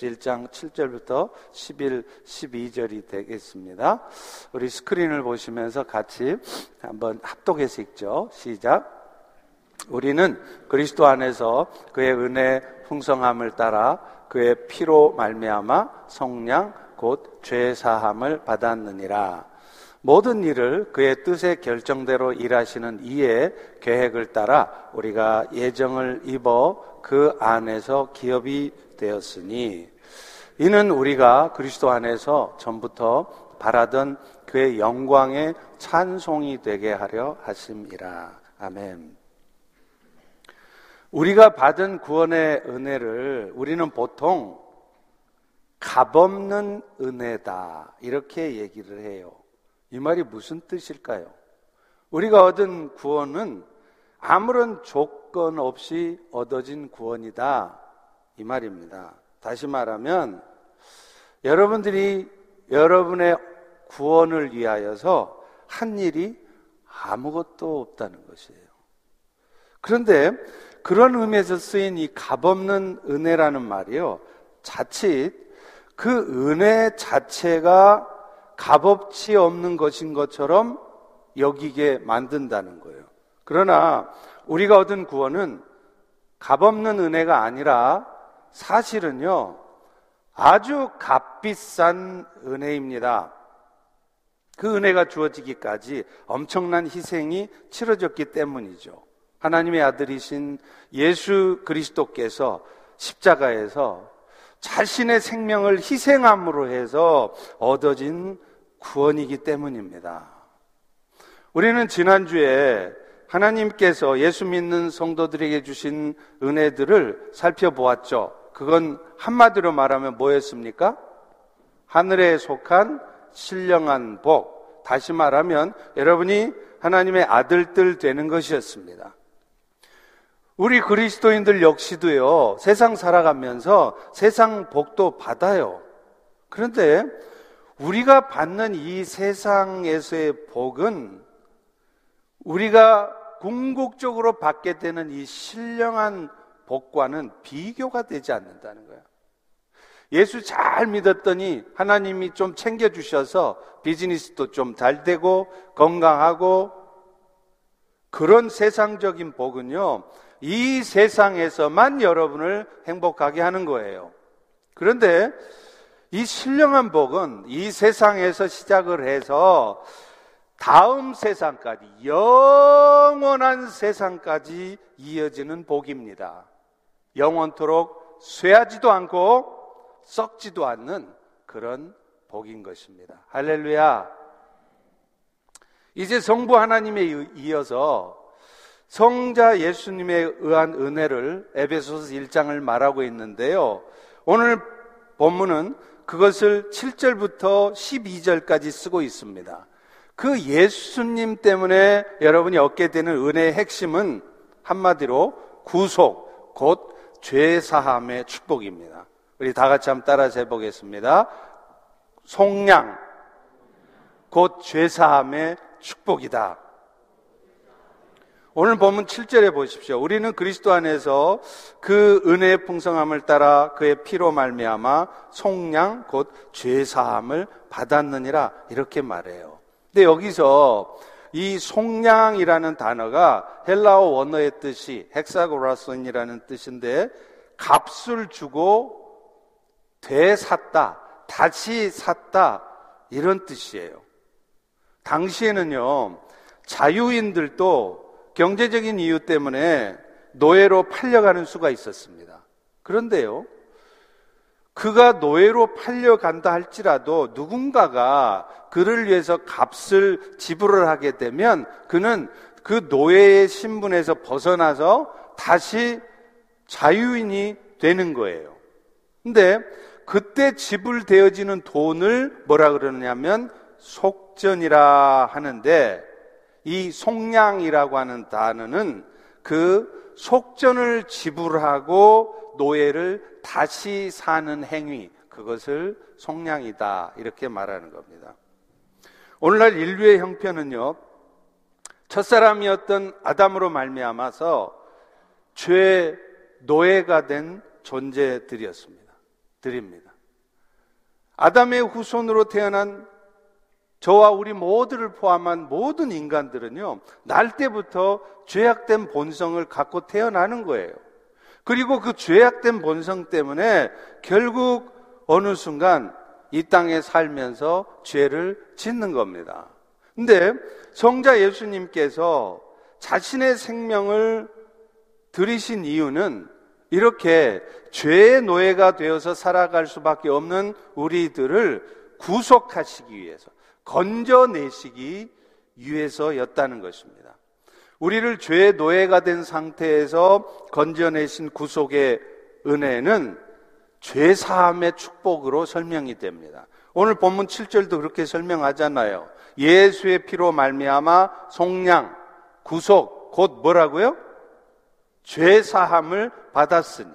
에베소서 1장 7절부터 11, 12절이 되겠습니다. 우리 스크린을 보시면서 같이 한번 합독해서 읽죠. 시작. 우리는 그리스도 안에서 그의 은혜 풍성함을 따라 그의 피로 말미암아 성량 곧 죄 사함을 받았느니라. 모든 일을 그의 뜻의 결정대로 일하시는 이의 계획을 따라 우리가 예정을 입어 그 안에서 기업이 되었으니 이는 우리가 그리스도 안에서 전부터 바라던 그의 영광의 찬송이 되게 하려 하심이라. 아멘. 우리가 받은 구원의 은혜를 우리는 보통 값없는 은혜다. 이렇게 얘기를 해요. 이 말이 무슨 뜻일까요? 우리가 얻은 구원은 아무런 조건 없이 얻어진 구원이다. 이 말입니다. 다시 말하면 여러분들이 여러분의 구원을 위하여서 한 일이 아무것도 없다는 것이에요. 그런데 그런 의미에서 쓰인 이 값없는 은혜라는 말이요. 자칫 그 은혜 자체가 값없이 없는 것인 것처럼 여기게 만든다는 거예요. 그러나 우리가 얻은 구원은 값없는 은혜가 아니라 사실은요, 아주 값비싼 은혜입니다. 그 은혜가 주어지기까지 엄청난 희생이 치러졌기 때문이죠. 하나님의 아들이신 예수 그리스도께서 십자가에서 자신의 생명을 희생함으로 해서 얻어진 구원이기 때문입니다. 우리는 지난주에 하나님께서 예수 믿는 성도들에게 주신 은혜들을 살펴보았죠. 그건 한마디로 말하면 뭐였습니까? 하늘에 속한 신령한 복. 다시 말하면 여러분이 하나님의 아들들 되는 것이었습니다. 우리 그리스도인들 역시도요, 세상 살아가면서 세상 복도 받아요. 그런데 우리가 받는 이 세상에서의 복은 우리가 궁극적으로 받게 되는 이 신령한 복과는 비교가 되지 않는다는 거야. 예수 잘 믿었더니 하나님이 좀 챙겨주셔서 비즈니스도 좀 잘 되고 건강하고 그런 세상적인 복은요, 이 세상에서만 여러분을 행복하게 하는 거예요. 그런데 이 신령한 복은 이 세상에서 시작을 해서 다음 세상까지, 영원한 세상까지 이어지는 복입니다. 영원토록 쇠하지도 않고 썩지도 않는 그런 복인 것입니다. 할렐루야. 이제 성부 하나님에 이어서 성자 예수님에 의한 은혜를 에베소서 1장을 말하고 있는데요. 오늘 본문은 그것을 7절부터 12절까지 쓰고 있습니다. 그 예수님 때문에 여러분이 얻게 되는 은혜의 핵심은 한마디로 구속, 곧 죄사함의 축복입니다. 우리 다 같이 한번 따라서 해보겠습니다. 속량, 곧 죄사함의 축복이다. 오늘 본문 7절에 보십시오. 우리는 그리스도 안에서 그 은혜의 풍성함을 따라 그의 피로 말미암아 속량 곧 죄 사함을 받았느니라 이렇게 말해요. 근데 여기서 이 속량이라는 단어가 헬라어 원어의 뜻이 헥사고라손이라는 뜻인데 값을 주고 되샀다, 다시 샀다 이런 뜻이에요. 당시에는요 자유인들도 경제적인 이유 때문에 노예로 팔려가는 수가 있었습니다. 그런데요, 그가 노예로 팔려간다 할지라도 누군가가 그를 위해서 값을 지불을 하게 되면 그는 그 노예의 신분에서 벗어나서 다시 자유인이 되는 거예요. 근데 그때 지불되어지는 돈을 뭐라 그러냐면 속전이라 하는데 이 속량이라고 하는 단어는 그 속전을 지불하고 노예를 다시 사는 행위, 그것을 속량이다. 이렇게 말하는 겁니다. 오늘날 인류의 형편은요, 첫사람이었던 아담으로 말미암아서 죄 노예가 된 존재들이었습니다. 드립니다. 아담의 후손으로 태어난 저와 우리 모두를 포함한 모든 인간들은요, 날 때부터 죄악된 본성을 갖고 태어나는 거예요. 그리고 그 죄악된 본성 때문에 결국 어느 순간 이 땅에 살면서 죄를 짓는 겁니다. 근데 성자 예수님께서 자신의 생명을 들이신 이유는 이렇게 죄의 노예가 되어서 살아갈 수밖에 없는 우리들을 구속하시기 위해서, 건져내시기 위해서였다는 것입니다. 우리를 죄의 노예가 된 상태에서 건져내신 구속의 은혜는 죄 사함의 축복으로 설명이 됩니다. 오늘 본문 7절도 그렇게 설명하잖아요. 예수의 피로 말미암아 속량, 구속, 곧 뭐라고요? 죄 사함을 받았으니.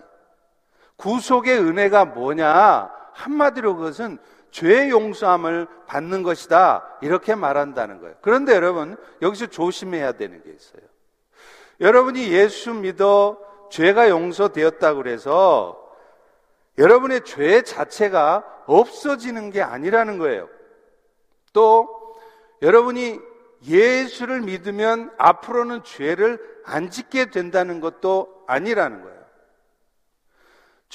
구속의 은혜가 뭐냐? 한마디로 그것은 죄 용서함을 받는 것이다. 이렇게 말한다는 거예요. 그런데 여러분, 여기서 조심해야 되는 게 있어요. 여러분이 예수 믿어 죄가 용서되었다고 그래서 여러분의 죄 자체가 없어지는 게 아니라는 거예요. 또 여러분이 예수를 믿으면 앞으로는 죄를 안 짓게 된다는 것도 아니라는 거예요.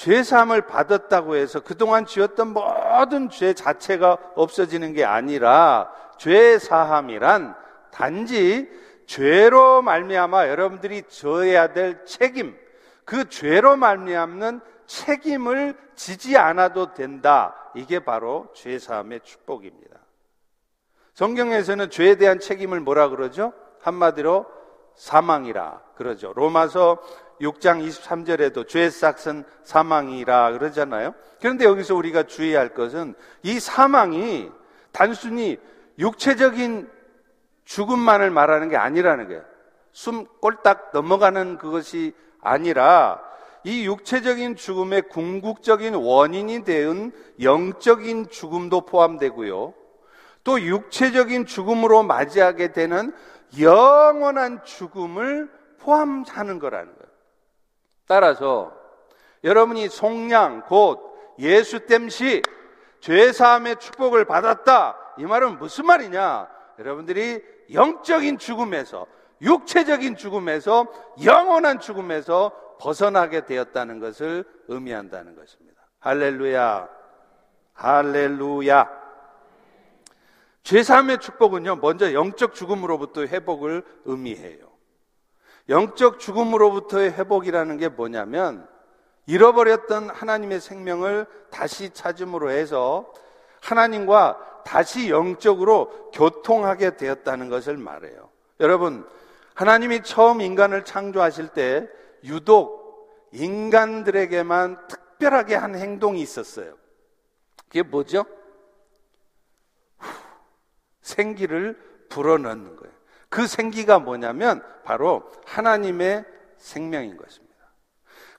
죄 사함을 받았다고 해서 그동안 지었던 모든 죄 자체가 없어지는 게 아니라 죄 사함이란 단지 죄로 말미암아 여러분들이 져야 될 책임, 그 죄로 말미암는 책임을 지지 않아도 된다. 이게 바로 죄 사함의 축복입니다. 성경에서는 죄에 대한 책임을 뭐라 그러죠? 한마디로 사망이라 그러죠. 로마서 6장 23절에도 죄의 싹은 사망이라 그러잖아요. 그런데 여기서 우리가 주의할 것은 이 사망이 단순히 육체적인 죽음만을 말하는 게 아니라는 거예요. 숨 꼴딱 넘어가는 그것이 아니라 이 육체적인 죽음의 궁극적인 원인이 되은 영적인 죽음도 포함되고요. 또 육체적인 죽음으로 맞이하게 되는 영원한 죽음을 포함하는 거라는 거예요. 따라서 여러분이 속량 곧 예수 땜시 죄 사함의 축복을 받았다. 이 말은 무슨 말이냐? 여러분들이 영적인 죽음에서 육체적인 죽음에서 영원한 죽음에서 벗어나게 되었다는 것을 의미한다는 것입니다. 할렐루야. 할렐루야. 죄사함의 축복은요, 먼저 영적 죽음으로부터 회복을 의미해요. 영적 죽음으로부터의 회복이라는 게 뭐냐면, 잃어버렸던 하나님의 생명을 다시 찾음으로 해서 하나님과 다시 영적으로 교통하게 되었다는 것을 말해요. 여러분, 하나님이 처음 인간을 창조하실 때 유독 인간들에게만 특별하게 한 행동이 있었어요. 그게 뭐죠? 생기를 불어넣는 거예요. 그 생기가 뭐냐면 바로 하나님의 생명인 것입니다.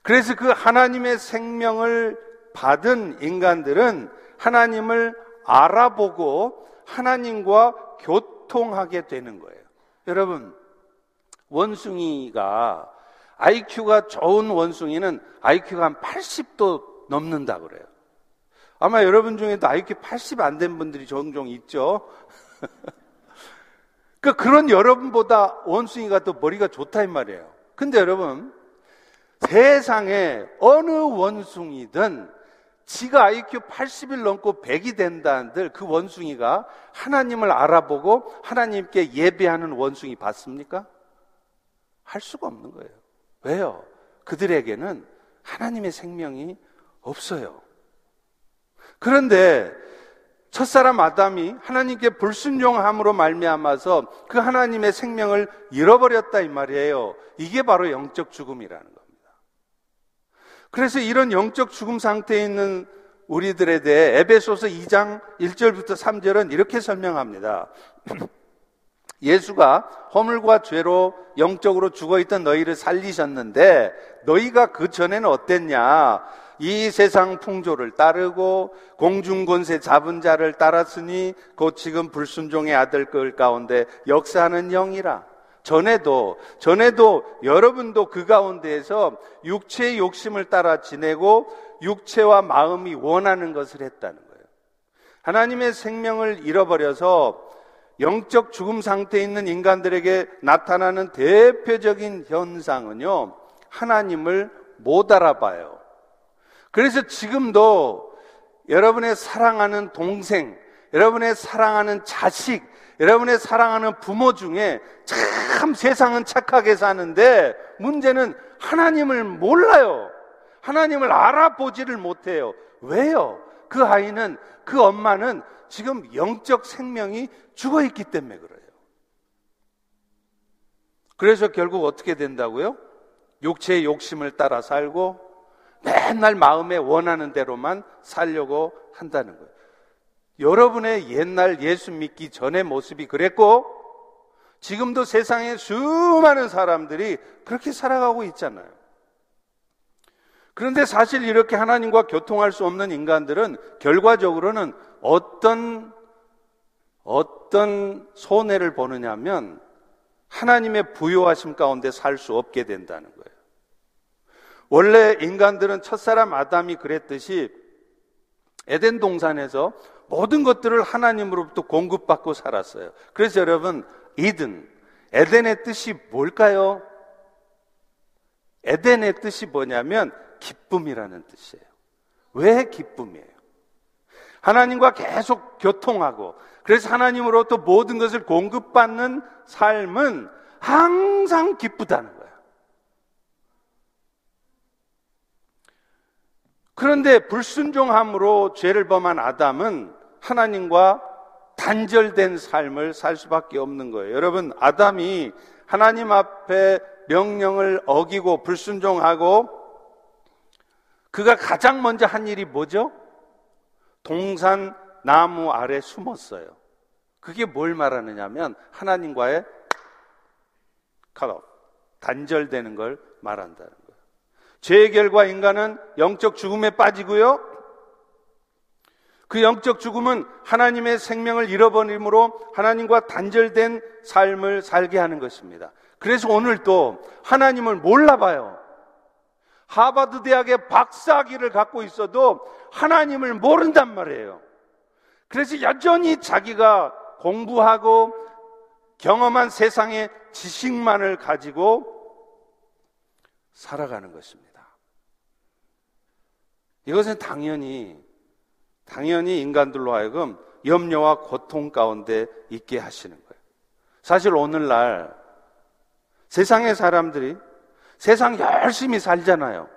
그래서 그 하나님의 생명을 받은 인간들은 하나님을 알아보고 하나님과 교통하게 되는 거예요. 여러분, 원숭이가 IQ가 좋은 원숭이는 IQ가 한 80도 넘는다 그래요. 아마 여러분 중에도 IQ 80 안 된 분들이 종종 있죠. 그 그런 여러분보다 원숭이가 더 머리가 좋다 이 말이에요. 근데 여러분 세상에 어느 원숭이든 지가 IQ 80일 넘고 100이 된다는들 그 원숭이가 하나님을 알아보고 하나님께 예배하는 원숭이 봤습니까? 할 수가 없는 거예요. 왜요? 그들에게는 하나님의 생명이 없어요. 그런데 첫사람 아담이 하나님께 불순종함으로 말미암아서 그 하나님의 생명을 잃어버렸다 이 말이에요. 이게 바로 영적 죽음이라는 겁니다. 그래서 이런 영적 죽음 상태에 있는 우리들에 대해 에베소서 2장 1절부터 3절은 이렇게 설명합니다. 예수가 허물과 죄로 영적으로 죽어 있던 너희를 살리셨는데 너희가 그 전에는 어땠냐? 이 세상 풍조를 따르고 공중권세 잡은 자를 따랐으니 곧 지금 불순종의 아들 걸 가운데 역사하는 영이라 전에도, 전에도 여러분도 그 가운데에서 육체의 욕심을 따라 지내고 육체와 마음이 원하는 것을 했다는 거예요. 하나님의 생명을 잃어버려서 영적 죽음 상태에 있는 인간들에게 나타나는 대표적인 현상은요, 하나님을 못 알아봐요. 그래서 지금도 여러분의 사랑하는 동생, 여러분의 사랑하는 자식, 여러분의 사랑하는 부모 중에 참 세상은 착하게 사는데 문제는 하나님을 몰라요. 하나님을 알아보지를 못해요. 왜요? 그 아이는, 그 엄마는 지금 영적 생명이 죽어 있기 때문에 그래요. 그래서 결국 어떻게 된다고요? 육체의 욕심을 따라 살고 맨날 마음에 원하는 대로만 살려고 한다는 거예요. 여러분의 옛날 예수 믿기 전의 모습이 그랬고 지금도 세상에 수많은 사람들이 그렇게 살아가고 있잖아요. 그런데 사실 이렇게 하나님과 교통할 수 없는 인간들은 결과적으로는 어떤 어떤 손해를 보느냐 면 하나님의 부요하심 가운데 살 수 없게 된다는 거예요. 원래 인간들은 첫사람 아담이 그랬듯이 에덴 동산에서 모든 것들을 하나님으로부터 공급받고 살았어요. 그래서 여러분, 이든, 에덴의 뜻이 뭘까요? 에덴의 뜻이 뭐냐면 기쁨이라는 뜻이에요. 왜 기쁨이에요? 하나님과 계속 교통하고 그래서 하나님으로부터 모든 것을 공급받는 삶은 항상 기쁘다는 거예요. 그런데 불순종함으로 죄를 범한 아담은 하나님과 단절된 삶을 살 수밖에 없는 거예요. 여러분, 아담이 하나님 앞에 명령을 어기고 불순종하고 그가 가장 먼저 한 일이 뭐죠? 동산 나무 아래 숨었어요. 그게 뭘 말하느냐면 하나님과의 단절되는 걸 말한다는. 죄의 결과 인간은 영적 죽음에 빠지고요. 그 영적 죽음은 하나님의 생명을 잃어버림으로 하나님과 단절된 삶을 살게 하는 것입니다. 그래서 오늘도 하나님을 몰라봐요. 하버드 대학의 박사학위를 갖고 있어도 하나님을 모른단 말이에요. 그래서 여전히 자기가 공부하고 경험한 세상의 지식만을 가지고 살아가는 것입니다. 이것은 당연히, 당연히 인간들로 하여금 염려와 고통 가운데 있게 하시는 거예요. 사실 오늘날 세상의 사람들이 세상 열심히 살잖아요.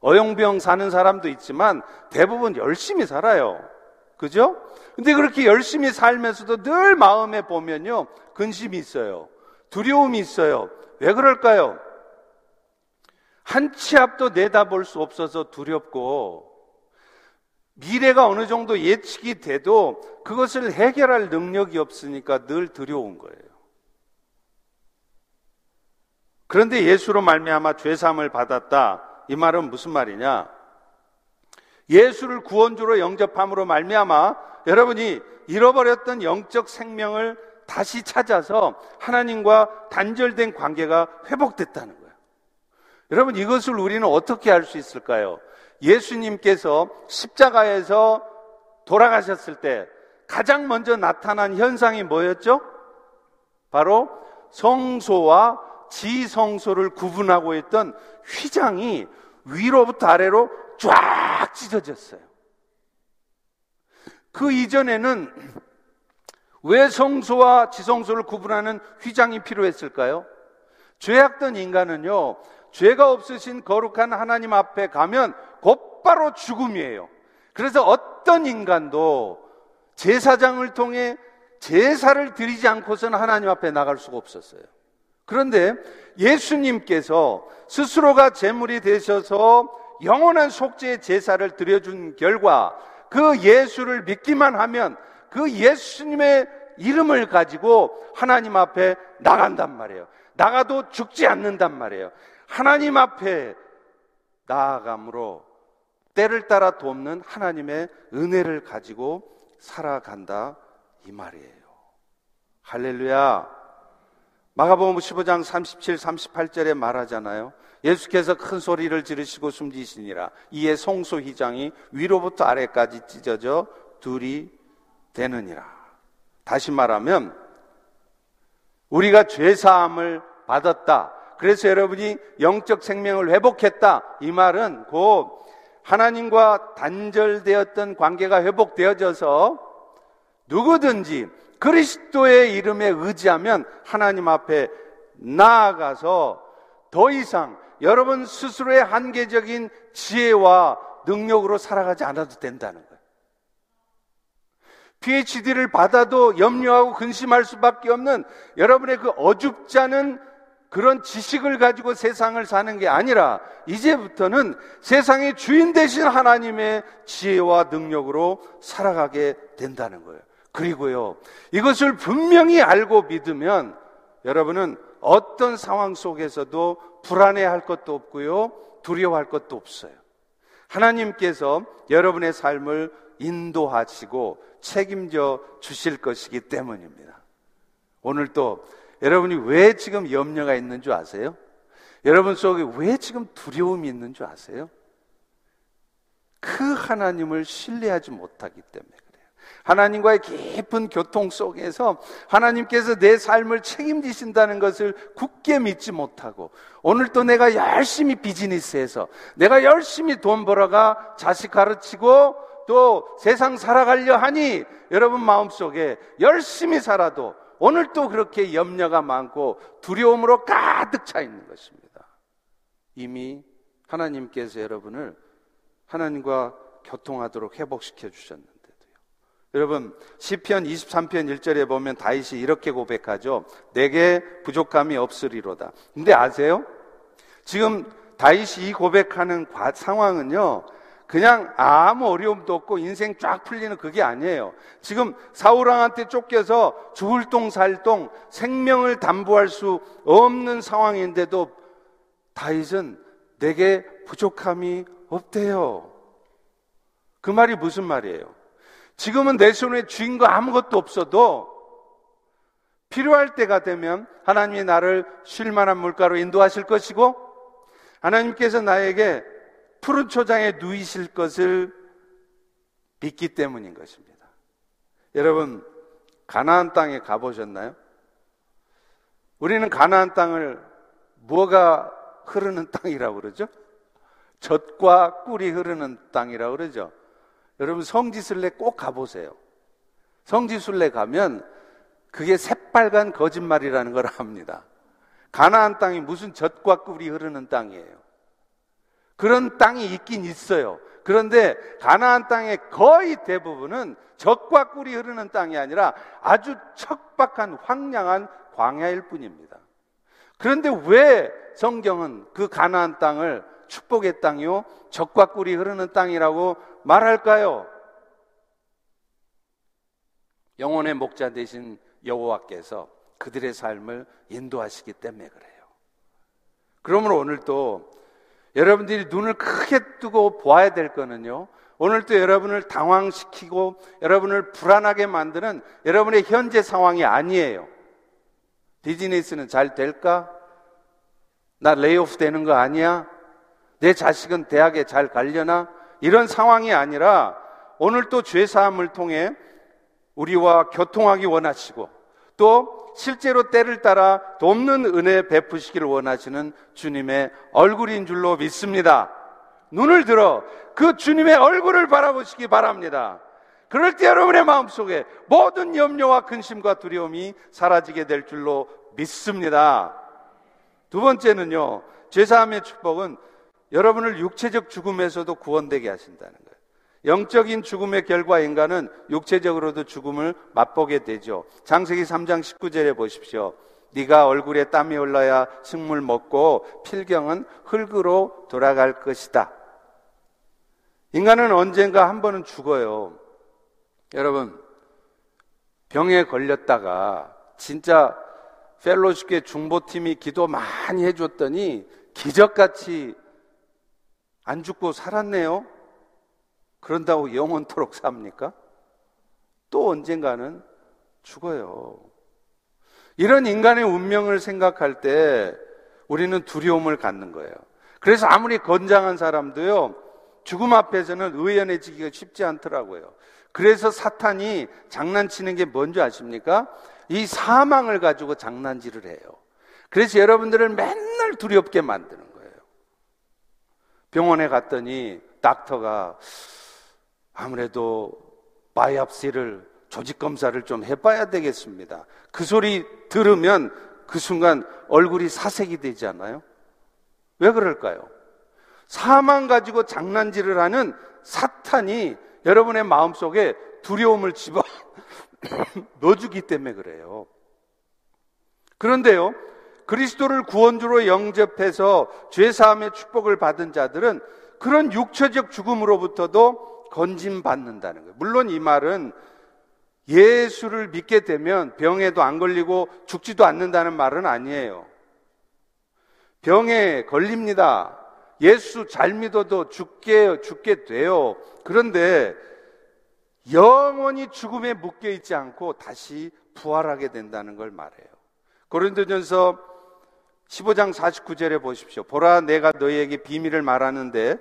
어용병 사는 사람도 있지만 대부분 열심히 살아요. 그죠? 근데 그렇게 열심히 살면서도 늘 마음에 보면요. 근심이 있어요. 두려움이 있어요. 왜 그럴까요? 한 치 앞도 내다볼 수 없어서 두렵고 미래가 어느 정도 예측이 돼도 그것을 해결할 능력이 없으니까 늘 두려운 거예요. 그런데 예수로 말미암아 죄 사함을 받았다. 이 말은 무슨 말이냐? 예수를 구원주로 영접함으로 말미암아 여러분이 잃어버렸던 영적 생명을 다시 찾아서 하나님과 단절된 관계가 회복됐다는. 여러분 이것을 우리는 어떻게 할 수 있을까요? 예수님께서 십자가에서 돌아가셨을 때 가장 먼저 나타난 현상이 뭐였죠? 바로 성소와 지성소를 구분하고 있던 휘장이 위로부터 아래로 쫙 찢어졌어요. 그 이전에는 왜 성소와 지성소를 구분하는 휘장이 필요했을까요? 죄악된 인간은요, 죄가 없으신 거룩한 하나님 앞에 가면 곧바로 죽음이에요. 그래서 어떤 인간도 제사장을 통해 제사를 드리지 않고서는 하나님 앞에 나갈 수가 없었어요. 그런데 예수님께서 스스로가 제물이 되셔서 영원한 속죄의 제사를 드려준 결과 그 예수를 믿기만 하면 그 예수님의 이름을 가지고 하나님 앞에 나간단 말이에요. 나가도 죽지 않는단 말이에요. 하나님 앞에 나아감으로 때를 따라 돕는 하나님의 은혜를 가지고 살아간다 이 말이에요. 할렐루야. 마가복음 15장 37, 38절에 말하잖아요. 예수께서 큰 소리를 지르시고 숨지시니라. 이에 송소 휘장이 위로부터 아래까지 찢어져 둘이 되느니라. 다시 말하면 우리가 죄 사함을 받았다. 그래서 여러분이 영적 생명을 회복했다. 이 말은 곧 하나님과 단절되었던 관계가 회복되어져서 누구든지 그리스도의 이름에 의지하면 하나님 앞에 나아가서 더 이상 여러분 스스로의 한계적인 지혜와 능력으로 살아가지 않아도 된다는 거예요. PhD를 받아도 염려하고 근심할 수밖에 없는 여러분의 그 어줍지 않은 그런 지식을 가지고 세상을 사는 게 아니라 이제부터는 세상의 주인 되신 하나님의 지혜와 능력으로 살아가게 된다는 거예요. 그리고요, 이것을 분명히 알고 믿으면 여러분은 어떤 상황 속에서도 불안해할 것도 없고요, 두려워할 것도 없어요. 하나님께서 여러분의 삶을 인도하시고 책임져 주실 것이기 때문입니다. 오늘 또 여러분이 왜 지금 염려가 있는 줄 아세요? 여러분 속에 왜 지금 두려움이 있는 줄 아세요? 그 하나님을 신뢰하지 못하기 때문에 그래요. 하나님과의 깊은 교통 속에서 하나님께서 내 삶을 책임지신다는 것을 굳게 믿지 못하고 오늘 또 내가 열심히 비즈니스해서 내가 열심히 돈 벌어가 자식 가르치고 또 세상 살아가려 하니 여러분 마음속에 열심히 살아도 오늘 또 그렇게 염려가 많고 두려움으로 가득 차 있는 것입니다. 이미 하나님께서 여러분을 하나님과 교통하도록 회복시켜 주셨는데도요. 여러분 시편 23편 1절에 보면 다윗이 이렇게 고백하죠. 내게 부족함이 없으리로다. 근데 아세요? 지금 다윗이 이 고백하는 상황은요. 그냥 아무 어려움도 없고 인생 쫙 풀리는 그게 아니에요. 지금 사우랑한테 쫓겨서 죽을 똥 살 똥 생명을 담보할 수 없는 상황인데도 다윗은 내게 부족함이 없대요. 그 말이 무슨 말이에요? 지금은 내 손에 쥐인 거 아무것도 없어도 필요할 때가 되면 하나님이 나를 쉴 만한 물가로 인도하실 것이고 하나님께서 나에게 푸른 초장에 누이실 것을 믿기 때문인 것입니다. 여러분, 가나안 땅에 가보셨나요? 우리는 가나안 땅을 뭐가 흐르는 땅이라고 그러죠? 젖과 꿀이 흐르는 땅이라고 그러죠? 여러분, 성지순례 꼭 가보세요. 성지순례 가면 그게 새빨간 거짓말이라는 걸 압니다. 가나안 땅이 무슨 젖과 꿀이 흐르는 땅이에요. 그런 땅이 있긴 있어요. 그런데 가나안 땅의 거의 대부분은 적과 꿀이 흐르는 땅이 아니라 아주 척박한 황량한 광야일 뿐입니다. 그런데 왜 성경은 그 가나안 땅을 축복의 땅이요 적과 꿀이 흐르는 땅이라고 말할까요? 영혼의 목자 되신 여호와께서 그들의 삶을 인도하시기 때문에 그래요. 그러므로 오늘 또 여러분들이 눈을 크게 뜨고 보아야 될 거는요. 오늘도 여러분을 당황시키고 여러분을 불안하게 만드는 여러분의 현재 상황이 아니에요. 비즈니스는 잘 될까? 나 레이오프 되는 거 아니야? 내 자식은 대학에 잘 가려나? 이런 상황이 아니라 오늘 또 죄사함을 통해 우리와 교통하기 원하시고 또 실제로 때를 따라 돕는 은혜 베푸시기를 원하시는 주님의 얼굴인 줄로 믿습니다. 눈을 들어 그 주님의 얼굴을 바라보시기 바랍니다. 그럴 때 여러분의 마음속에 모든 염려와 근심과 두려움이 사라지게 될 줄로 믿습니다. 두 번째는요, 죄사함의 축복은 여러분을 육체적 죽음에서도 구원되게 하신다는 거예요. 영적인 죽음의 결과 인간은 육체적으로도 죽음을 맛보게 되죠. 장세기 3장 19절에 보십시오. 네가 얼굴에 땀이 올라야 식물 먹고 필경은 흙으로 돌아갈 것이다. 인간은 언젠가 한 번은 죽어요. 여러분, 병에 걸렸다가 진짜 펠로쉽계 중보팀이 기도 많이 해줬더니 기적같이 안 죽고 살았네요. 그런다고 영원토록 삽니까? 또 언젠가는 죽어요. 이런 인간의 운명을 생각할 때 우리는 두려움을 갖는 거예요. 그래서 아무리 건장한 사람도요, 죽음 앞에서는 의연해지기가 쉽지 않더라고요. 그래서 사탄이 장난치는 게 뭔지 아십니까? 이 사망을 가지고 장난질을 해요. 그래서 여러분들을 맨날 두렵게 만드는 거예요. 병원에 갔더니 닥터가 아무래도 바이옵시를 조직 검사를 좀 해봐야 되겠습니다. 그 소리 들으면 그 순간 얼굴이 사색이 되지 않아요? 왜 그럴까요? 사망 가지고 장난질을 하는 사탄이 여러분의 마음속에 두려움을 집어 넣어주기 때문에 그래요. 그런데요, 그리스도를 구원주로 영접해서 죄사함의 축복을 받은 자들은 그런 육체적 죽음으로부터도 건진받는다는 거예요. 물론 이 말은 예수를 믿게 되면 병에도 안 걸리고 죽지도 않는다는 말은 아니에요. 병에 걸립니다. 예수 잘 믿어도 죽게, 죽게 돼요. 그런데 영원히 죽음에 묶여 있지 않고 다시 부활하게 된다는 걸 말해요. 고린도전서 15장 49절에 보십시오. 보라 내가 너희에게 비밀을 말하는데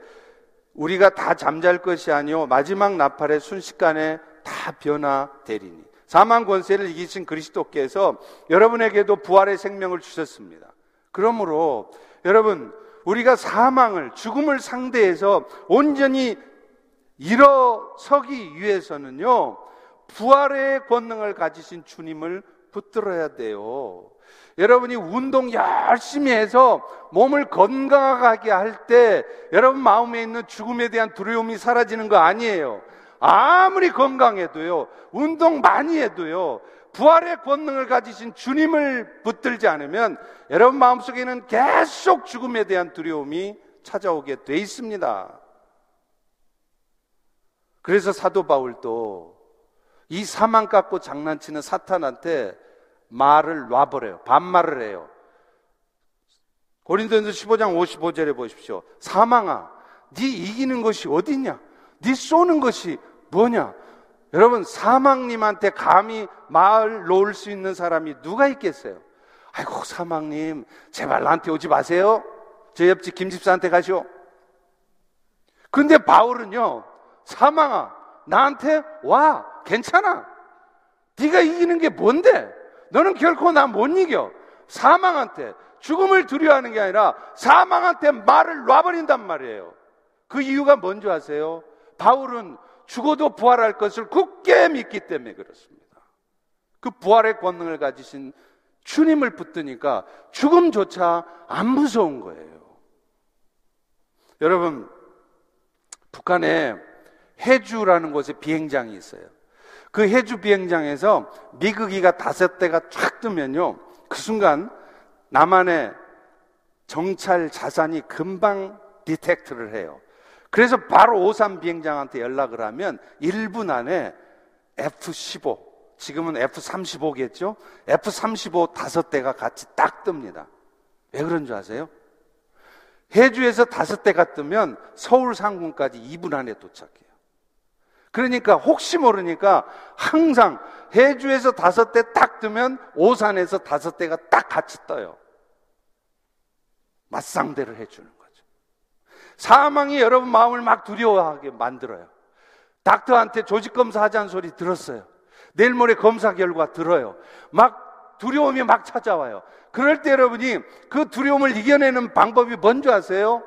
우리가 다 잠잘 것이 아니요 마지막 나팔의 순식간에 다 변화되리니 사망 권세를 이기신 그리스도께서 여러분에게도 부활의 생명을 주셨습니다. 그러므로 여러분 우리가 사망을 죽음을 상대해서 온전히 일어서기 위해서는요 부활의 권능을 가지신 주님을 붙들어야 돼요. 여러분이 운동 열심히 해서 몸을 건강하게 할 때 여러분 마음에 있는 죽음에 대한 두려움이 사라지는 거 아니에요. 아무리 건강해도요, 운동 많이 해도요, 부활의 권능을 가지신 주님을 붙들지 않으면 여러분 마음속에는 계속 죽음에 대한 두려움이 찾아오게 돼 있습니다. 그래서 사도 바울도 이 사망 갖고 장난치는 사탄한테 말을 놔버려요. 반말을 해요. 고린도전서 15장 55절에 보십시오. 사망아, 네 이기는 것이 어디냐? 네 쏘는 것이 뭐냐? 여러분, 사망님한테 감히 말 놓을 수 있는 사람이 누가 있겠어요? 아이고, 사망님, 제발 나한테 오지 마세요. 저 옆집 김 집사한테 가시오. 근데 바울은요, 사망아, 나한테 와, 괜찮아. 네가 이기는 게 뭔데? 너는 결코 나 못 이겨. 사망한테 죽음을 두려워하는 게 아니라 사망한테 말을 놔버린단 말이에요. 그 이유가 뭔지 아세요? 바울은 죽어도 부활할 것을 굳게 믿기 때문에 그렇습니다. 그 부활의 권능을 가지신 주님을 붙드니까 죽음조차 안 무서운 거예요. 여러분, 북한에 해주라는 곳에 비행장이 있어요. 그 해주 비행장에서 미국이가 다섯 대가 쫙 뜨면요. 그 순간 남한의 정찰 자산이 금방 디텍트를 해요. 그래서 바로 오산 비행장한테 연락을 하면 1분 안에 F-15, 지금은 F-35겠죠? F-35 다섯 대가 같이 딱 뜹니다. 왜 그런 줄 아세요? 해주에서 다섯 대가 뜨면 서울 상공까지 2분 안에 도착해요. 그러니까 혹시 모르니까 항상 해주에서 다섯 대 딱 뜨면 오산에서 다섯 대가 딱 같이 떠요. 맞상대를 해주는 거죠. 사망이 여러분 마음을 막 두려워하게 만들어요. 닥터한테 조직검사 하자는 소리 들었어요. 내일 모레 검사 결과 들어요. 막 두려움이 막 찾아와요. 그럴 때 여러분이 그 두려움을 이겨내는 방법이 뭔지 아세요?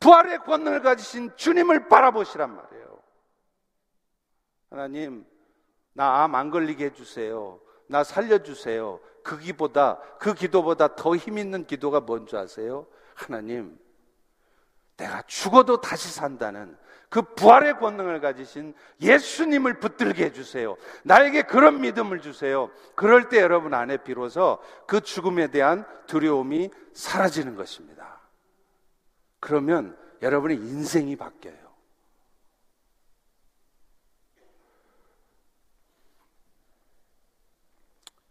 부활의 권능을 가지신 주님을 바라보시란 말이에요. 하나님, 나 암 안 걸리게 해주세요. 나 살려주세요. 그 기보다, 그 기도보다 더 힘 있는 기도가 뭔지 아세요? 하나님, 내가 죽어도 다시 산다는 그 부활의 권능을 가지신 예수님을 붙들게 해주세요. 나에게 그런 믿음을 주세요. 그럴 때 여러분 안에 비로소 그 죽음에 대한 두려움이 사라지는 것입니다. 그러면 여러분의 인생이 바뀌어요.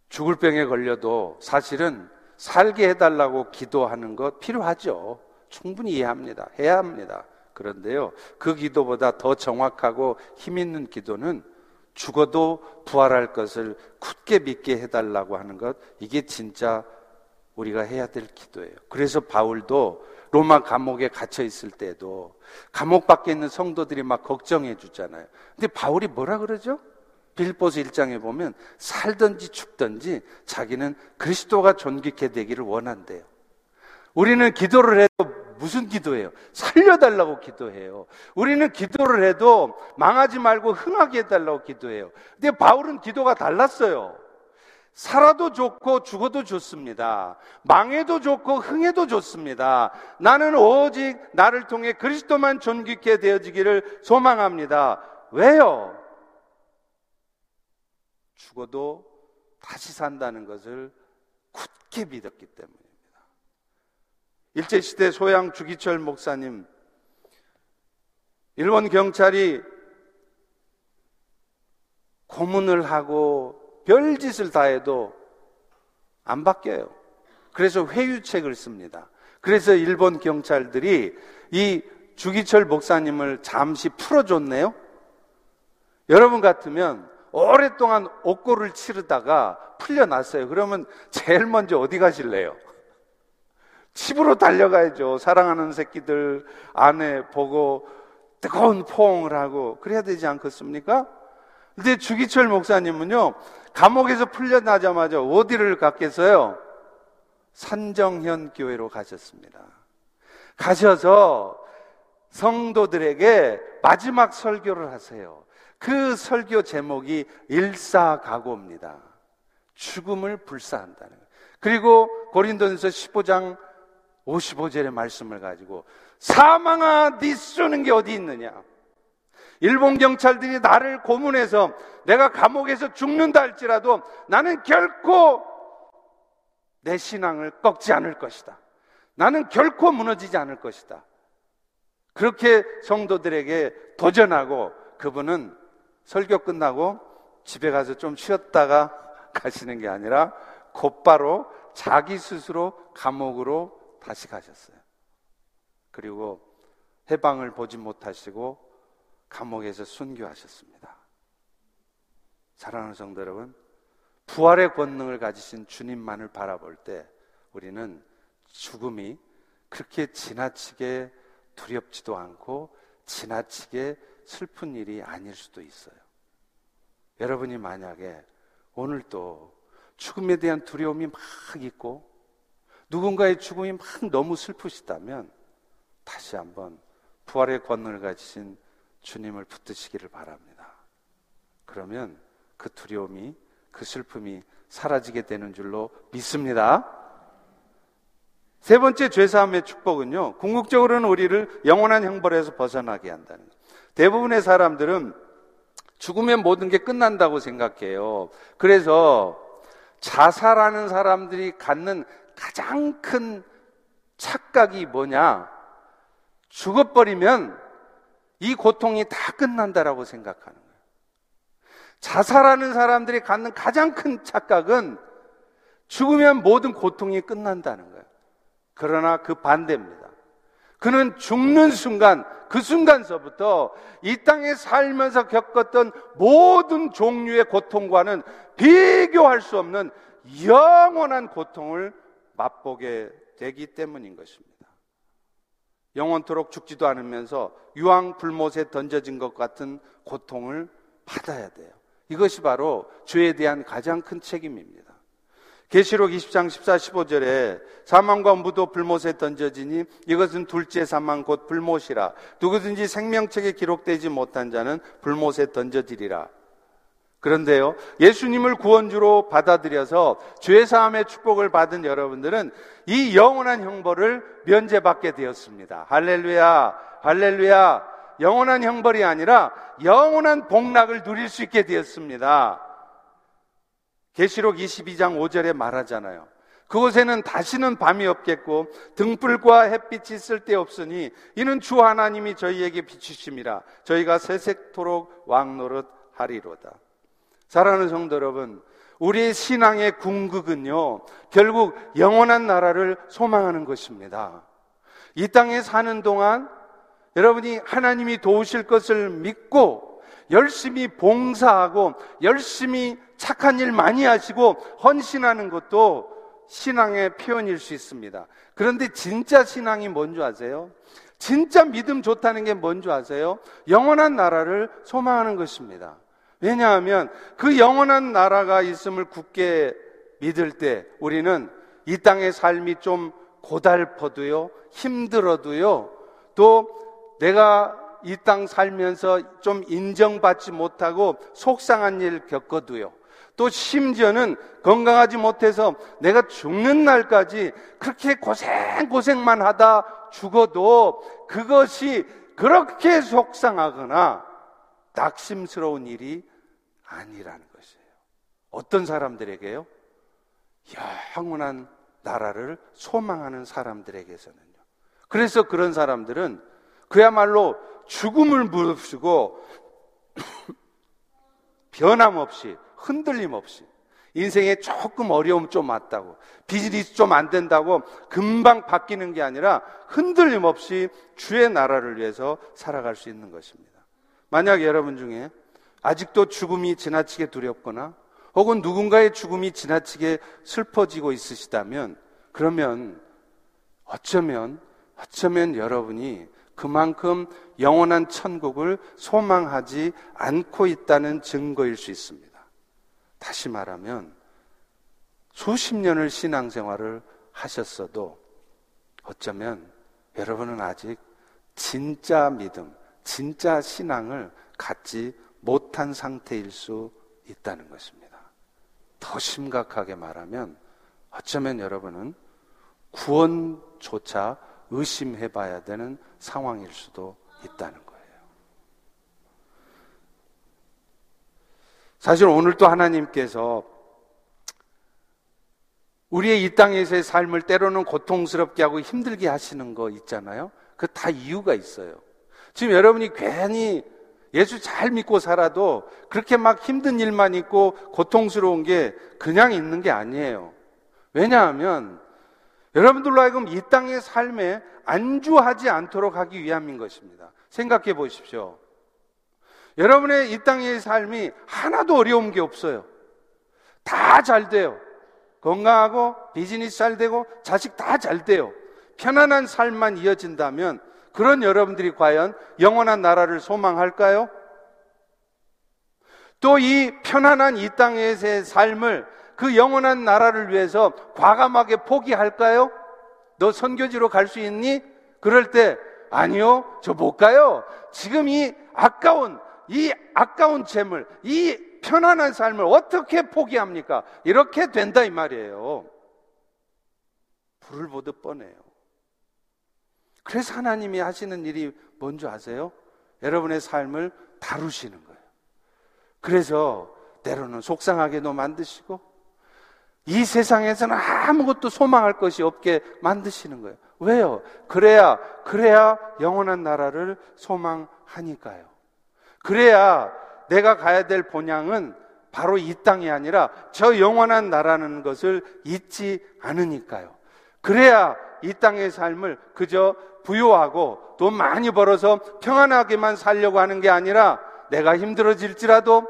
죽을 병에 걸려도 사실은 살게 해달라고 기도하는 것 필요하죠. 충분히 이해합니다. 해야 합니다. 그런데요, 그 기도보다 더 정확하고 힘 있는 기도는 죽어도 부활할 것을 굳게 믿게 해달라고 하는 것, 이게 진짜 우리가 해야 될 기도예요. 그래서 바울도 로마 감옥에 갇혀 있을 때도 감옥 밖에 있는 성도들이 막 걱정해 주잖아요. 근데 바울이 뭐라 그러죠? 빌보스 1장에 보면 살든지 죽든지 자기는 그리스도가 존귀케 되기를 원한대요. 우리는 기도를 해도 무슨 기도해요? 살려달라고 기도해요. 우리는 기도를 해도 망하지 말고 흥하게 해달라고 기도해요. 근데 바울은 기도가 달랐어요. 살아도 좋고 죽어도 좋습니다. 망해도 좋고 흥해도 좋습니다. 나는 오직 나를 통해 그리스도만 존귀케 되어지기를 소망합니다. 왜요? 죽어도 다시 산다는 것을 굳게 믿었기 때문입니다. 일제시대 소양 주기철 목사님, 일본 경찰이 고문을 하고 별짓을 다 해도 안 바뀌어요. 그래서 회유책을 씁니다. 그래서 일본 경찰들이 이 주기철 목사님을 잠시 풀어줬네요. 여러분 같으면 오랫동안 옥고를 치르다가 풀려났어요. 그러면 제일 먼저 어디 가실래요? 집으로 달려가야죠. 사랑하는 새끼들 아내 보고 뜨거운 포옹을 하고 그래야 되지 않겠습니까? 근데 주기철 목사님은요, 감옥에서 풀려나자마자 어디를 갔겠어요? 산정현 교회로 가셨습니다. 가셔서 성도들에게 마지막 설교를 하세요. 그 설교 제목이 일사가고입니다. 죽음을 불사한다는 거예요. 그리고 고린도전서 15장 55절의 말씀을 가지고 사망아 네 쏘는 게 어디 있느냐? 일본 경찰들이 나를 고문해서 내가 감옥에서 죽는다 할지라도 나는 결코 내 신앙을 꺾지 않을 것이다. 나는 결코 무너지지 않을 것이다. 그렇게 성도들에게 도전하고 그분은 설교 끝나고 집에 가서 좀 쉬었다가 가시는 게 아니라 곧바로 자기 스스로 감옥으로 다시 가셨어요. 그리고 해방을 보지 못하시고 감옥에서 순교하셨습니다. 사랑하는 성도 여러분, 부활의 권능을 가지신 주님만을 바라볼 때 우리는 죽음이 그렇게 지나치게 두렵지도 않고 지나치게 슬픈 일이 아닐 수도 있어요. 여러분이 만약에 오늘 또 죽음에 대한 두려움이 막 있고 누군가의 죽음이 막 너무 슬프시다면 다시 한번 부활의 권능을 가지신 주님을 붙드시기를 바랍니다. 그러면 그 두려움이 그 슬픔이 사라지게 되는 줄로 믿습니다. 세 번째 죄사함의 축복은요, 궁극적으로는 우리를 영원한 형벌에서 벗어나게 한다는 것. 대부분의 사람들은 죽으면 모든 게 끝난다고 생각해요. 그래서 자살하는 사람들이 갖는 가장 큰 착각이 뭐냐? 죽어버리면 이 고통이 다 끝난다라고 생각하는 거예요. 자살하는 사람들이 갖는 가장 큰 착각은 죽으면 모든 고통이 끝난다는 거예요. 그러나 그 반대입니다. 그는 죽는 순간, 그 순간서부터 이 땅에 살면서 겪었던 모든 종류의 고통과는 비교할 수 없는 영원한 고통을 맛보게 되기 때문인 것입니다. 영원토록 죽지도 않으면서 유황 불못에 던져진 것 같은 고통을 받아야 돼요. 이것이 바로 죄에 대한 가장 큰 책임입니다. 계시록 20장 14, 15절에 사망과 무도 불못에 던져지니 이것은 둘째 사망 곧 불못이라 누구든지 생명책에 기록되지 못한 자는 불못에 던져지리라. 그런데요, 예수님을 구원주로 받아들여서 죄사함의 축복을 받은 여러분들은 이 영원한 형벌을 면제받게 되었습니다. 할렐루야, 할렐루야. 영원한 형벌이 아니라 영원한 복락을 누릴 수 있게 되었습니다. 계시록 22장 5절에 말하잖아요. 그곳에는 다시는 밤이 없겠고 등불과 햇빛이 쓸데없으니 이는 주 하나님이 저희에게 비추심이라 저희가 새색토록 왕노릇 하리로다. 사랑하는 성도 여러분, 우리의 신앙의 궁극은요, 결국 영원한 나라를 소망하는 것입니다. 이 땅에 사는 동안 여러분이 하나님이 도우실 것을 믿고 열심히 봉사하고 열심히 착한 일 많이 하시고 헌신하는 것도 신앙의 표현일 수 있습니다. 그런데 진짜 신앙이 뭔지 아세요? 진짜 믿음 좋다는 게 뭔지 아세요? 영원한 나라를 소망하는 것입니다. 왜냐하면 그 영원한 나라가 있음을 굳게 믿을 때 우리는 이 땅의 삶이 좀 고달퍼도요, 힘들어도요, 또 내가 이 땅 살면서 좀 인정받지 못하고 속상한 일 겪어도요, 또 심지어는 건강하지 못해서 내가 죽는 날까지 그렇게 고생고생만 하다 죽어도 그것이 그렇게 속상하거나 낙심스러운 일이 아니라는 것이에요. 어떤 사람들에게요? 영원한 나라를 소망하는 사람들에게서는요. 그래서 그런 사람들은 그야말로 죽음을 무릅쓰고 변함없이 흔들림 없이 인생에 조금 어려움 좀 왔다고 비즈니스 좀 안 된다고 금방 바뀌는 게 아니라 흔들림 없이 주의 나라를 위해서 살아갈 수 있는 것입니다. 만약 여러분 중에 아직도 죽음이 지나치게 두렵거나 혹은 누군가의 죽음이 지나치게 슬퍼지고 있으시다면 그러면 어쩌면 어쩌면 여러분이 그만큼 영원한 천국을 소망하지 않고 있다는 증거일 수 있습니다. 다시 말하면 수십 년을 신앙생활을 하셨어도 어쩌면 여러분은 아직 진짜 믿음, 진짜 신앙을 갖지 못한 상태일 수 있다는 것입니다. 더 심각하게 말하면 어쩌면 여러분은 구원조차 의심해 봐야 되는 상황일 수도 있다는 거예요. 사실 오늘 또 하나님께서 우리의 이 땅에서의 삶을 때로는 고통스럽게 하고 힘들게 하시는 거 있잖아요. 그 다 이유가 있어요. 지금 여러분이 괜히 예수 잘 믿고 살아도 그렇게 막 힘든 일만 있고 고통스러운 게 그냥 있는 게 아니에요. 왜냐하면 여러분들로 하여금 이 땅의 삶에 안주하지 않도록 하기 위함인 것입니다. 생각해 보십시오. 여러분의 이 땅의 삶이 하나도 어려운 게 없어요. 다 잘 돼요. 건강하고 비즈니스 잘 되고 자식 다 잘 돼요. 편안한 삶만 이어진다면 그런 여러분들이 과연 영원한 나라를 소망할까요? 또 이 편안한 이 땅에서의 삶을 그 영원한 나라를 위해서 과감하게 포기할까요? 너 선교지로 갈 수 있니? 그럴 때 아니요, 저 못 가요. 지금 이 아까운 이 아까운 재물, 이 편안한 삶을 어떻게 포기합니까? 이렇게 된다 이 말이에요. 불을 보듯 뻔해요. 그래서 하나님이 하시는 일이 뭔지 아세요? 여러분의 삶을 다루시는 거예요. 그래서 때로는 속상하게도 만드시고 이 세상에서는 아무것도 소망할 것이 없게 만드시는 거예요. 왜요? 그래야, 그래야 영원한 나라를 소망하니까요. 그래야 내가 가야 될 본향은 바로 이 땅이 아니라 저 영원한 나라는 것을 잊지 않으니까요. 그래야 이 땅의 삶을 그저 부유하고 돈 많이 벌어서 평안하게만 살려고 하는 게 아니라 내가 힘들어질지라도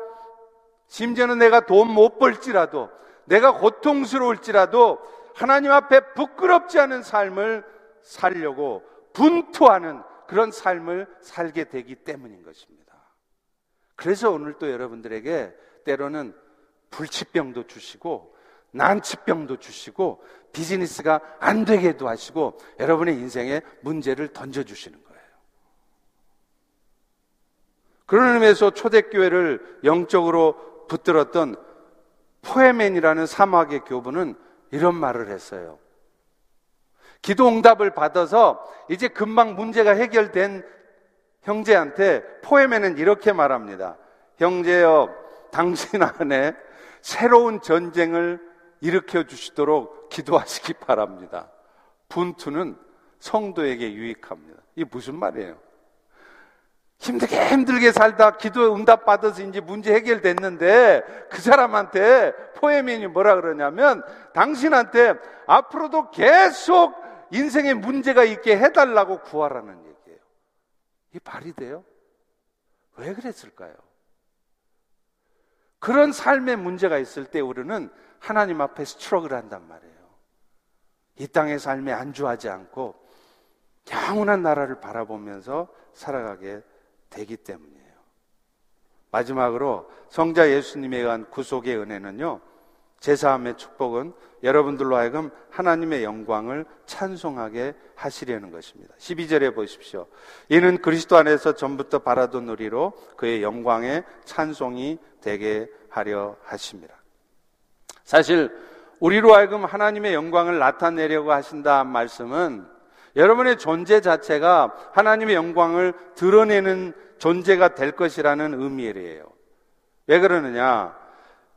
심지어는 내가 돈 못 벌지라도 내가 고통스러울지라도 하나님 앞에 부끄럽지 않은 삶을 살려고 분투하는 그런 삶을 살게 되기 때문인 것입니다. 그래서 오늘 또 여러분들에게 때로는 불치병도 주시고 난치병도 주시고 비즈니스가 안 되게도 하시고 여러분의 인생에 문제를 던져 주시는 거예요. 그런 의미에서 초대교회를 영적으로 붙들었던 포에맨이라는 사막의 교부는 이런 말을 했어요. 기도 응답을 받아서 이제 금방 문제가 해결된 형제한테 포에맨은 이렇게 말합니다. 형제여, 당신 안에 새로운 전쟁을 일으켜 주시도록 기도하시기 바랍니다. 분투는 성도에게 유익합니다. 이게 무슨 말이에요? 힘들게 힘들게 살다 기도 응답 받아서 이제 문제 해결됐는데 그 사람한테 포에민이 뭐라 그러냐면 당신한테 앞으로도 계속 인생에 문제가 있게 해달라고 구하라는 얘기예요. 이게 말이 돼요? 왜 그랬을까요? 그런 삶의 문제가 있을 때 우리는 하나님 앞에 스트럭을 한단 말이에요. 이 땅의 삶에 안주하지 않고 영원한 나라를 바라보면서 살아가게 되기 때문이에요. 마지막으로 성자 예수님에 의한 구속의 은혜는요, 제사함의 축복은 여러분들로 하여금 하나님의 영광을 찬송하게 하시려는 것입니다. 12절에 보십시오. 이는 그리스도 안에서 전부터 바라던 우리로 그의 영광의 찬송이 되게 하려 하십니다. 사실 우리로 하여금 하나님의 영광을 나타내려고 하신다 말씀은 여러분의 존재 자체가 하나님의 영광을 드러내는 존재가 될 것이라는 의미예요. 왜 그러느냐?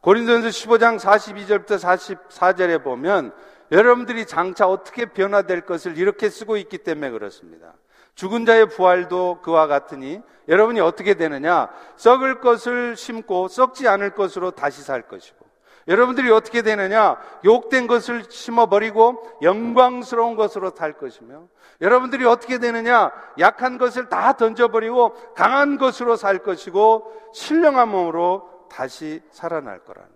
고린도전서 15장 42절부터 44절에 보면 여러분들이 장차 어떻게 변화될 것을 이렇게 쓰고 있기 때문에 그렇습니다. 죽은 자의 부활도 그와 같으니 여러분이 어떻게 되느냐? 썩을 것을 심고 썩지 않을 것으로 다시 살 것이고 여러분들이 어떻게 되느냐? 욕된 것을 심어버리고 영광스러운 것으로 탈 것이며 여러분들이 어떻게 되느냐? 약한 것을 다 던져버리고 강한 것으로 살 것이고 신령한 몸으로 다시 살아날 거라는.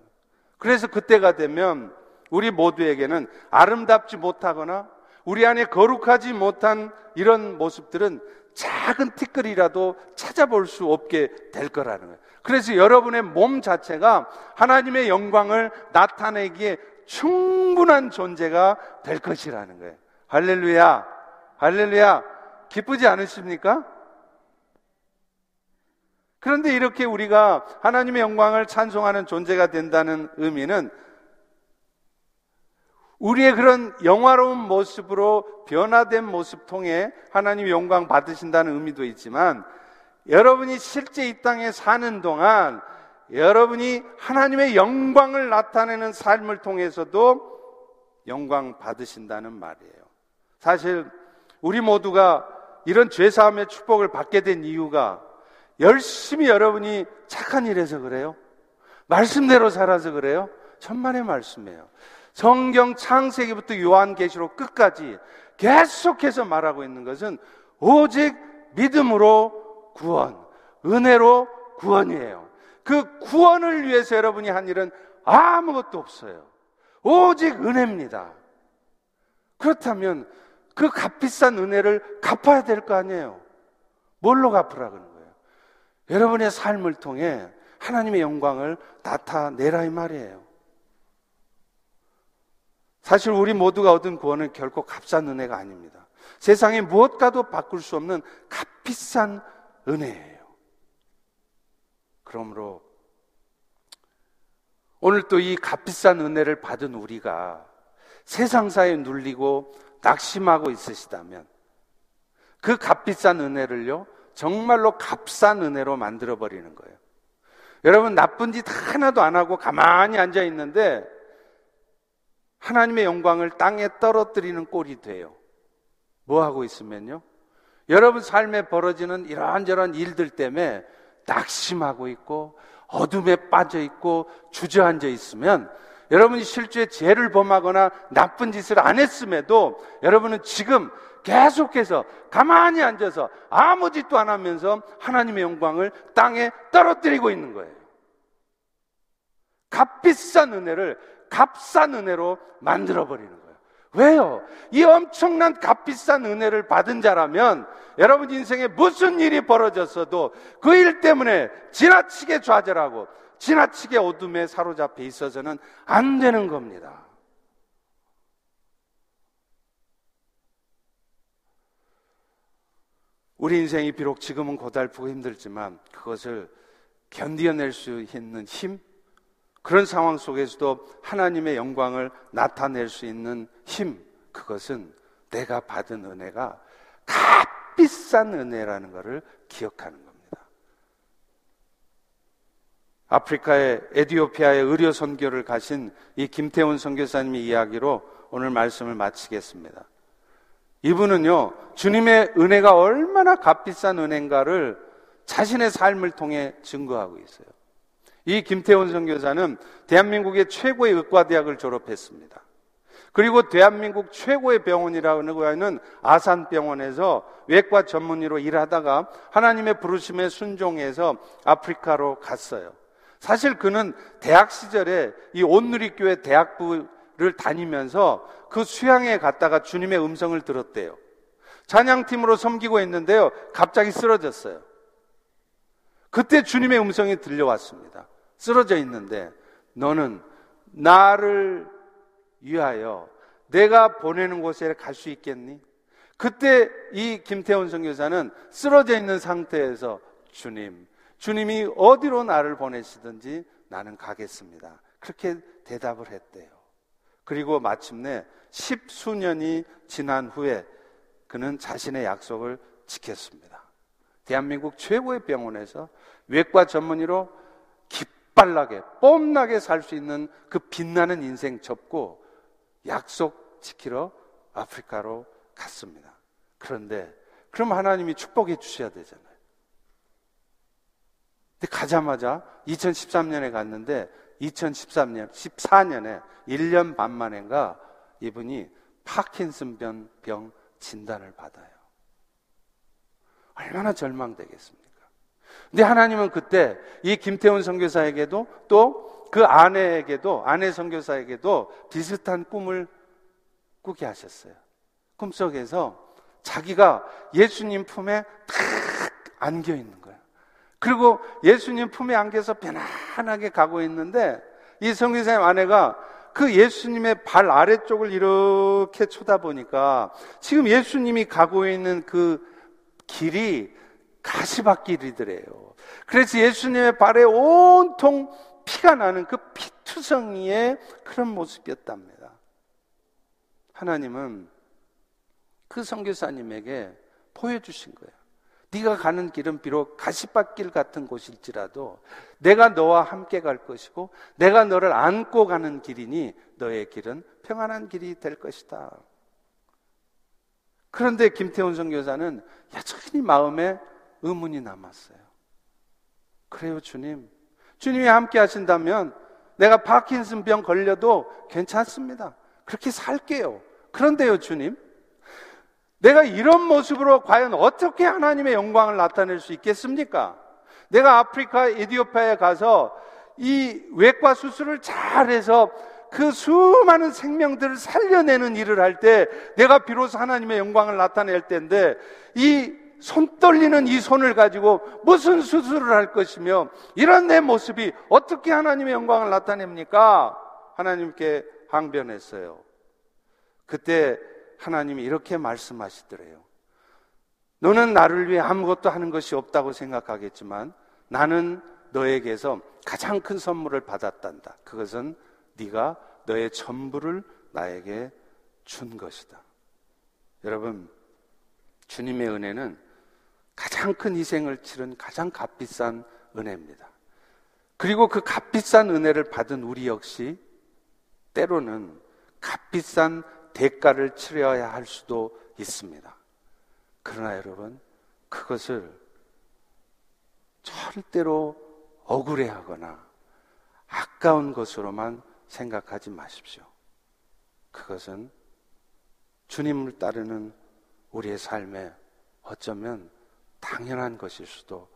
그래서 그때가 되면 우리 모두에게는 아름답지 못하거나 우리 안에 거룩하지 못한 이런 모습들은 작은 티끌이라도 찾아볼 수 없게 될 거라는 거예요. 그래서 여러분의 몸 자체가 하나님의 영광을 나타내기에 충분한 존재가 될 것이라는 거예요. 할렐루야. 할렐루야. 기쁘지 않으십니까? 그런데 이렇게 우리가 하나님의 영광을 찬송하는 존재가 된다는 의미는 우리의 그런 영화로운 모습으로 변화된 모습 통해 하나님의 영광 받으신다는 의미도 있지만 여러분이 실제 이 땅에 사는 동안 여러분이 하나님의 영광을 나타내는 삶을 통해서도 영광 받으신다는 말이에요. 사실 우리 모두가 이런 죄사함의 축복을 받게 된 이유가 열심히 여러분이 착한 일해서 그래요? 말씀대로 살아서 그래요? 천만의 말씀이에요. 성경 창세기부터 요한계시록 끝까지 계속해서 말하고 있는 것은 오직 믿음으로 구원, 은혜로 구원이에요. 그 구원을 위해서 여러분이 한 일은 아무것도 없어요. 오직 은혜입니다. 그렇다면 그 값비싼 은혜를 갚아야 될 거 아니에요. 뭘로 갚으라 거예요? 여러분의 삶을 통해 하나님의 영광을 나타내라 이 말이에요. 사실 우리 모두가 얻은 구원은 결코 값싼 은혜가 아닙니다. 세상에 무엇과도 바꿀 수 없는 값비싼 은혜예요. 그러므로 오늘 또 이 값비싼 은혜를 받은 우리가 세상사에 눌리고 낙심하고 있으시다면 그 값비싼 은혜를요, 정말로 값싼 은혜로 만들어버리는 거예요. 여러분, 나쁜 짓 하나도 안 하고 가만히 앉아 있는데 하나님의 영광을 땅에 떨어뜨리는 꼴이 돼요. 뭐 하고 있으면요? 여러분 삶에 벌어지는 이러한저러한 일들 때문에 낙심하고 있고 어둠에 빠져 있고 주저앉아 있으면 여러분이 실제 죄를 범하거나 나쁜 짓을 안 했음에도 여러분은 지금 계속해서 가만히 앉아서 아무 짓도 안 하면서 하나님의 영광을 땅에 떨어뜨리고 있는 거예요. 값비싼 은혜를 값싼 은혜로 만들어버리는 거예요. 왜요? 이 엄청난 값비싼 은혜를 받은 자라면 여러분 인생에 무슨 일이 벌어졌어도 그 일 때문에 지나치게 좌절하고 지나치게 어둠에 사로잡혀 있어서는 안 되는 겁니다. 우리 인생이 비록 지금은 고달프고 힘들지만 그것을 견디어낼 수 있는 힘, 그런 상황 속에서도 하나님의 영광을 나타낼 수 있는 힘, 그것은 내가 받은 은혜가 값비싼 은혜라는 것을 기억하는 겁니다. 아프리카의 에디오피아의 의료 선교를 가신 이 김태훈 선교사님의 이야기로 오늘 말씀을 마치겠습니다. 이분은요, 주님의 은혜가 얼마나 값비싼 은혜인가를 자신의 삶을 통해 증거하고 있어요. 이 김태훈 선교사는 대한민국의 최고의 의과대학을 졸업했습니다. 그리고 대한민국 최고의 병원이라고 하는 아산병원에서 외과 전문의로 일하다가 하나님의 부르심에 순종해서 아프리카로 갔어요. 사실 그는 대학 시절에 이 온누리교회 대학부 를 다니면서 그 수양에 갔다가 주님의 음성을 들었대요. 찬양팀으로 섬기고 있는데요. 갑자기 쓰러졌어요. 그때 주님의 음성이 들려왔습니다. 쓰러져 있는데 너는 나를 위하여 내가 보내는 곳에 갈 수 있겠니? 그때 이 김태훈 선교사는 쓰러져 있는 상태에서 주님, 주님이 어디로 나를 보내시든지 나는 가겠습니다. 그렇게 대답을 했대요. 그리고 마침내 십수년이 지난 후에 그는 자신의 약속을 지켰습니다. 대한민국 최고의 병원에서 외과 전문의로 기빨나게, 뽐나게 살 수 있는 그 빛나는 인생 접고 약속 지키러 아프리카로 갔습니다. 그런데 그럼 하나님이 축복해 주셔야 되잖아요. 근데 가자마자 2013년에 갔는데 2013년, 14년에 1년 반 만인가 이분이 파킨슨병 병 진단을 받아요. 얼마나 절망되겠습니까? 근데 하나님은 그때 이 김태훈 선교사에게도 또 그 아내에게도 아내 선교사에게도 비슷한 꿈을 꾸게 하셨어요. 꿈속에서 자기가 예수님 품에 탁 안겨 있는 거예요. 그리고 예수님 품에 안겨서 편안하게 가고 있는데 이 성교사님 아내가 그 예수님의 발 아래쪽을 이렇게 쳐다보니까 지금 예수님이 가고 있는 그 길이 가시밭길이더래요. 그래서 예수님의 발에 온통 피가 나는 그 피투성이의 그런 모습이었답니다. 하나님은 그 선교사님에게 보여주신 거예요. 네가 가는 길은 비록 가시밭길 같은 곳일지라도 내가 너와 함께 갈 것이고 내가 너를 안고 가는 길이니 너의 길은 평안한 길이 될 것이다. 그런데 김태훈 선교사는 여전히 마음에 의문이 남았어요. 그래요, 주님. 주님이 함께 하신다면 내가 파킨슨병 걸려도 괜찮습니다. 그렇게 살게요. 그런데요, 주님. 내가 이런 모습으로 과연 어떻게 하나님의 영광을 나타낼 수 있겠습니까? 내가 아프리카 에디오피아에 가서 이 외과 수술을 잘해서 그 수많은 생명들을 살려내는 일을 할 때 내가 비로소 하나님의 영광을 나타낼 텐데 이 손 떨리는 이 손을 가지고 무슨 수술을 할 것이며 이런 내 모습이 어떻게 하나님의 영광을 나타냅니까? 하나님께 항변했어요. 그때 하나님이 이렇게 말씀하시더래요. 너는 나를 위해 아무것도 하는 것이 없다고 생각하겠지만 나는 너에게서 가장 큰 선물을 받았단다. 그것은 네가 너의 전부를 나에게 준 것이다. 여러분, 주님의 은혜는 가장 큰 희생을 치른 가장 값비싼 은혜입니다. 그리고 그 값비싼 은혜를 받은 우리 역시 때로는 값비싼 대가를 치러야 할 수도 있습니다. 그러나 여러분, 그것을 절대로 억울해하거나 아까운 것으로만 생각하지 마십시오. 그것은 주님을 따르는 우리의 삶에 어쩌면 당연한 것일 수도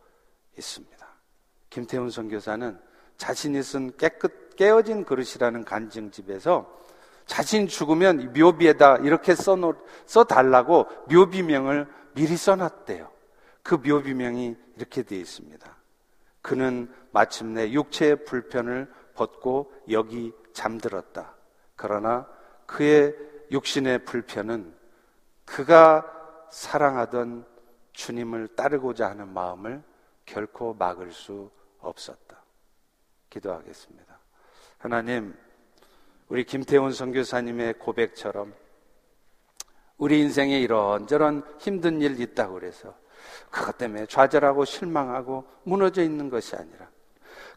있습니다. 김태훈 선교사는 자신이 쓴 깨끗 깨어진 그릇이라는 간증집에서 자신 죽으면 묘비에다 이렇게 써놓, 써달라고 묘비명을 미리 써놨대요. 그 묘비명이 이렇게 되어 있습니다. 그는 마침내 육체의 불편을 벗고 여기 잠들었다. 그러나 그의 육신의 불편은 그가 사랑하던 주님을 따르고자 하는 마음을 결코 막을 수 없었다. 기도하겠습니다. 하나님, 우리 김태훈 선교사님의 고백처럼 우리 인생에 이런저런 힘든 일 있다고 그래서 그것 때문에 좌절하고 실망하고 무너져 있는 것이 아니라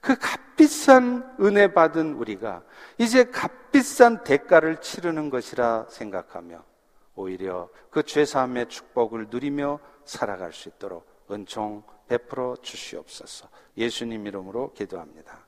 그 값비싼 은혜 받은 우리가 이제 값비싼 대가를 치르는 것이라 생각하며 오히려 그 죄사함의 축복을 누리며 살아갈 수 있도록 은총 베풀어 주시옵소서. 예수님 이름으로 기도합니다.